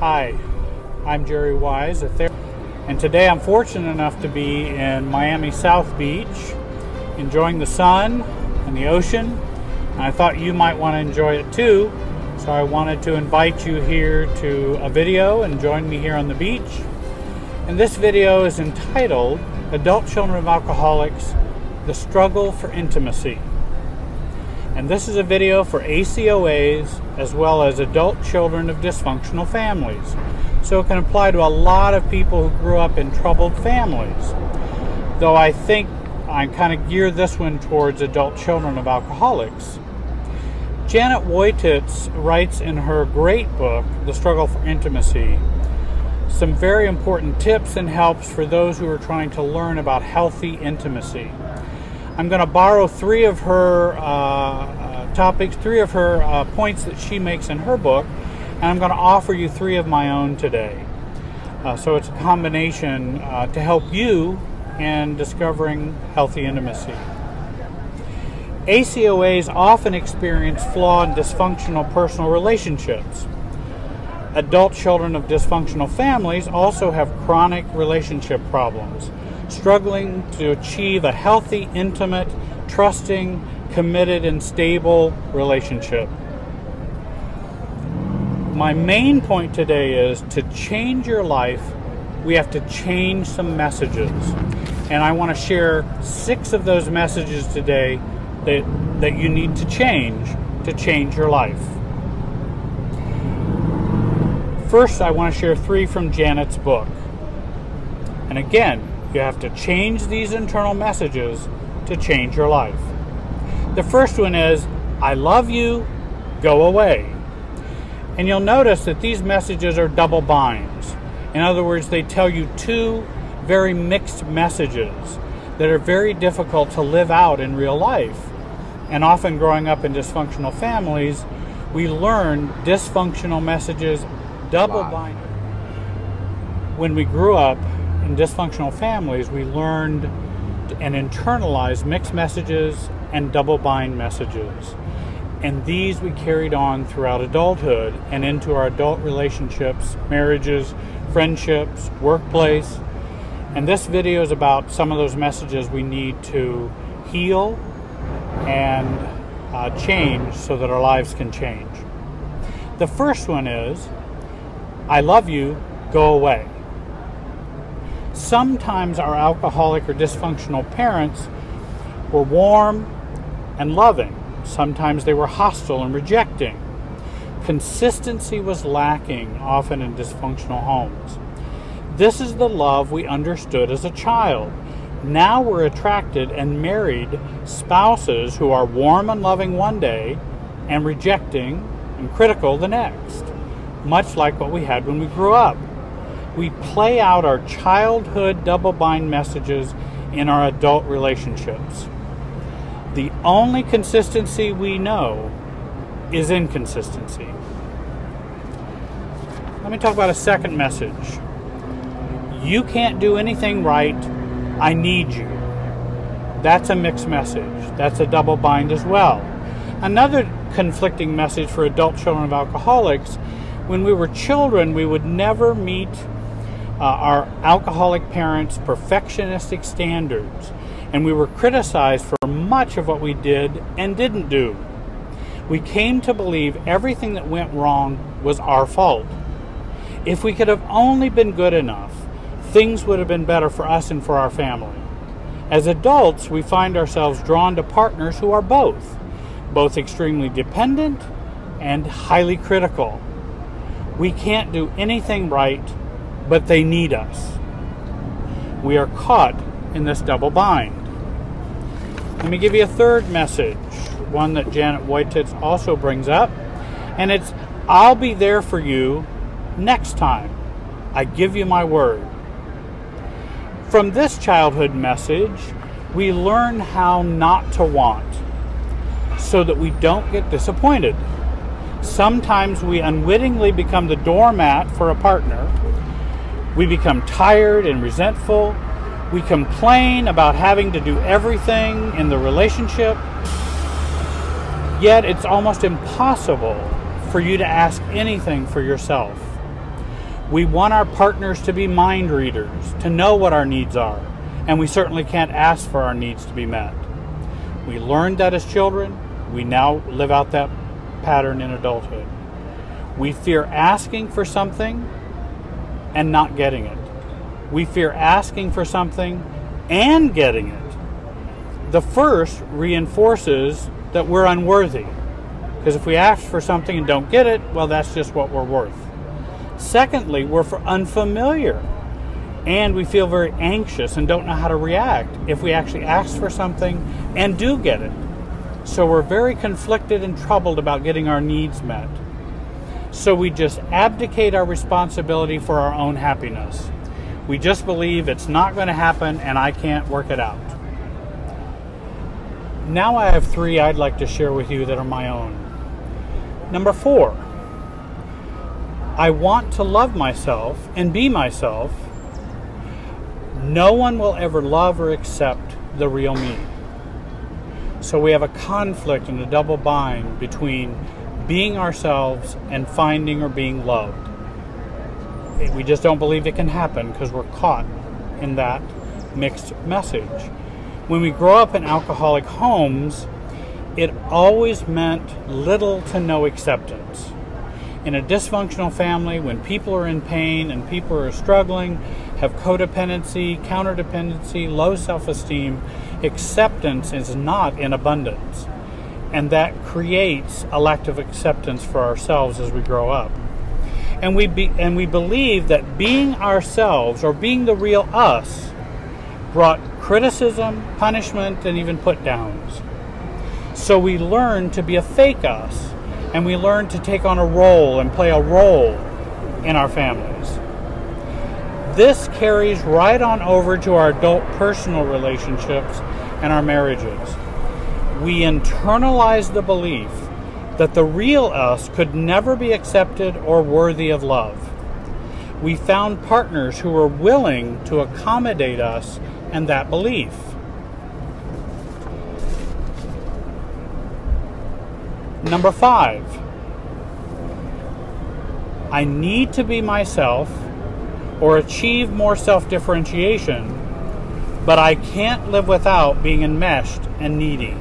Hi, I'm Jerry Wise, a therapist, and today I'm fortunate enough to be in Miami South Beach, enjoying the sun and the ocean. And I thought you might want to enjoy it too, so I wanted to invite you here to a video and join me here on the beach. And this video is entitled Adult Children of Alcoholics The Struggle for Intimacy. And this is a video for ACOAs as well as adult children of dysfunctional families. So it can apply to a lot of people who grew up in troubled families. Though I think I kind of geared this one towards adult children of alcoholics. Janet Woititz writes in her great book, The Struggle for Intimacy, some very important tips and helps for those who are trying to learn about healthy intimacy. I'm going to borrow three of her uh, uh, topics, three of her uh, points that she makes in her book, and I'm going to offer you three of my own today. Uh, so it's a combination uh, to help you in discovering healthy intimacy. ACOAs often experience flawed, dysfunctional personal relationships. Adult children of dysfunctional families also have chronic relationship problems struggling to achieve a healthy, intimate, trusting, committed, and stable relationship. My main point today is to change your life, we have to change some messages. And I want to share six of those messages today that, that you need to change to change your life. First, I want to share three from Janet's book. And again, you have to change these internal messages to change your life. The first one is, I love you, go away. And you'll notice that these messages are double binds. In other words, they tell you two very mixed messages that are very difficult to live out in real life. And often growing up in dysfunctional families, we learn dysfunctional messages double bind. When we grew up, in dysfunctional families, we learned and internalized mixed messages and double bind messages. And these we carried on throughout adulthood and into our adult relationships, marriages, friendships, workplace. And this video is about some of those messages we need to heal and uh, change so that our lives can change. The first one is I love you, go away. Sometimes our alcoholic or dysfunctional parents were warm and loving. Sometimes they were hostile and rejecting. Consistency was lacking, often in dysfunctional homes. This is the love we understood as a child. Now we're attracted and married spouses who are warm and loving one day and rejecting and critical the next, much like what we had when we grew up we play out our childhood double bind messages in our adult relationships. The only consistency we know is inconsistency. Let me talk about a second message. You can't do anything right. I need you. That's a mixed message. That's a double bind as well. Another conflicting message for adult children of alcoholics when we were children, we would never meet uh, our alcoholic parents' perfectionistic standards, and we were criticized for much of what we did and didn't do. We came to believe everything that went wrong was our fault. If we could have only been good enough, things would have been better for us and for our family. As adults, we find ourselves drawn to partners who are both, both extremely dependent and highly critical. We can't do anything right but they need us. We are caught in this double bind. Let me give you a third message, one that Janet Woititz also brings up, and it's I'll be there for you next time. I give you my word. From this childhood message, we learn how not to want so that we don't get disappointed. Sometimes we unwittingly become the doormat for a partner we become tired and resentful. We complain about having to do everything in the relationship. Yet it's almost impossible for you to ask anything for yourself. We want our partners to be mind readers, to know what our needs are, and we certainly can't ask for our needs to be met. We learned that as children, we now live out that pattern in adulthood. We fear asking for something and not getting it. We fear asking for something and getting it. The first reinforces that we're unworthy. Because if we ask for something and don't get it, well, that's just what we're worth. Secondly, we're unfamiliar and we feel very anxious and don't know how to react if we actually ask for something and do get it. So we're very conflicted and troubled about getting our needs met. So we just abdicate our responsibility for our own happiness. We just believe it's not going to happen and I can't work it out. Now I have three I'd like to share with you that are my own. Number four, I want to love myself and be myself. No one will ever love or accept the real me. So we have a conflict and a double bind between being ourselves and finding or being loved. We just don't believe it can happen because we're caught in that mixed message. When we grow up in alcoholic homes, it always meant little to no acceptance. In a dysfunctional family, when people are in pain and people are struggling, have codependency, counterdependency, low self esteem, acceptance is not in abundance. And that creates a lack of acceptance for ourselves as we grow up. And we, be, and we believe that being ourselves or being the real us brought criticism, punishment, and even put downs. So we learn to be a fake us and we learn to take on a role and play a role in our families. This carries right on over to our adult personal relationships and our marriages. We internalize the belief that the real us could never be accepted or worthy of love. We found partners who were willing to accommodate us and that belief. Number five, I need to be myself or achieve more self differentiation, but I can't live without being enmeshed and needy.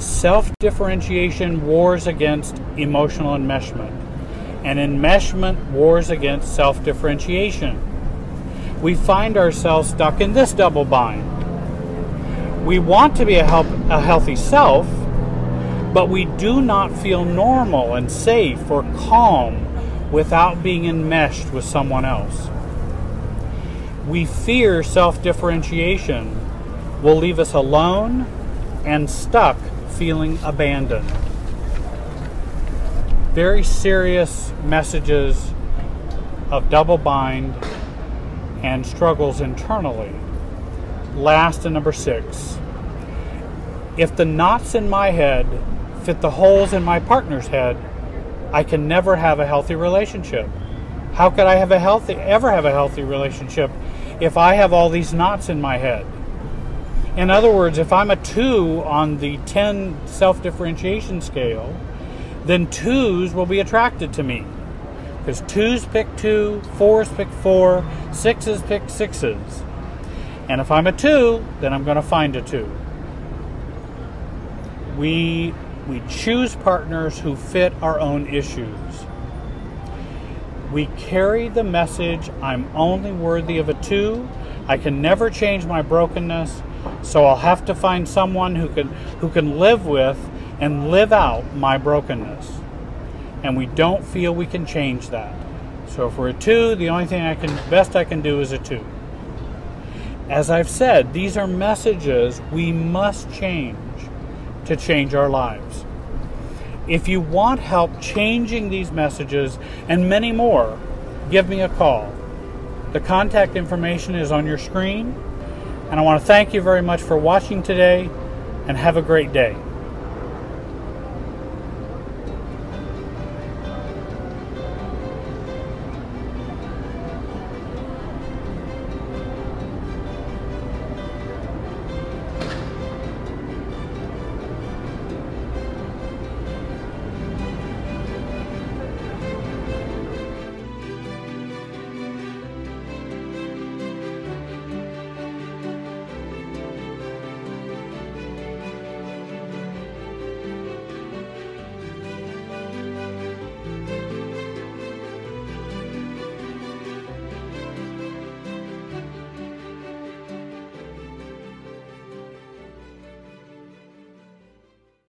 Self differentiation wars against emotional enmeshment, and enmeshment wars against self differentiation. We find ourselves stuck in this double bind. We want to be a, help, a healthy self, but we do not feel normal and safe or calm without being enmeshed with someone else. We fear self differentiation will leave us alone and stuck feeling abandoned. Very serious messages of double bind and struggles internally. Last and number six. If the knots in my head fit the holes in my partner's head, I can never have a healthy relationship. How could I have a healthy ever have a healthy relationship if I have all these knots in my head? In other words, if I'm a 2 on the 10 self-differentiation scale, then 2s will be attracted to me. Because 2s pick 2, 4s pick 4, 6s pick 6s. And if I'm a 2, then I'm going to find a 2. We we choose partners who fit our own issues. We carry the message I'm only worthy of a two. I can never change my brokenness, so I'll have to find someone who can who can live with and live out my brokenness. And we don't feel we can change that. So if we're a two, the only thing I can best I can do is a two. As I've said, these are messages we must change to change our lives. If you want help changing these messages and many more, give me a call. The contact information is on your screen. And I want to thank you very much for watching today and have a great day.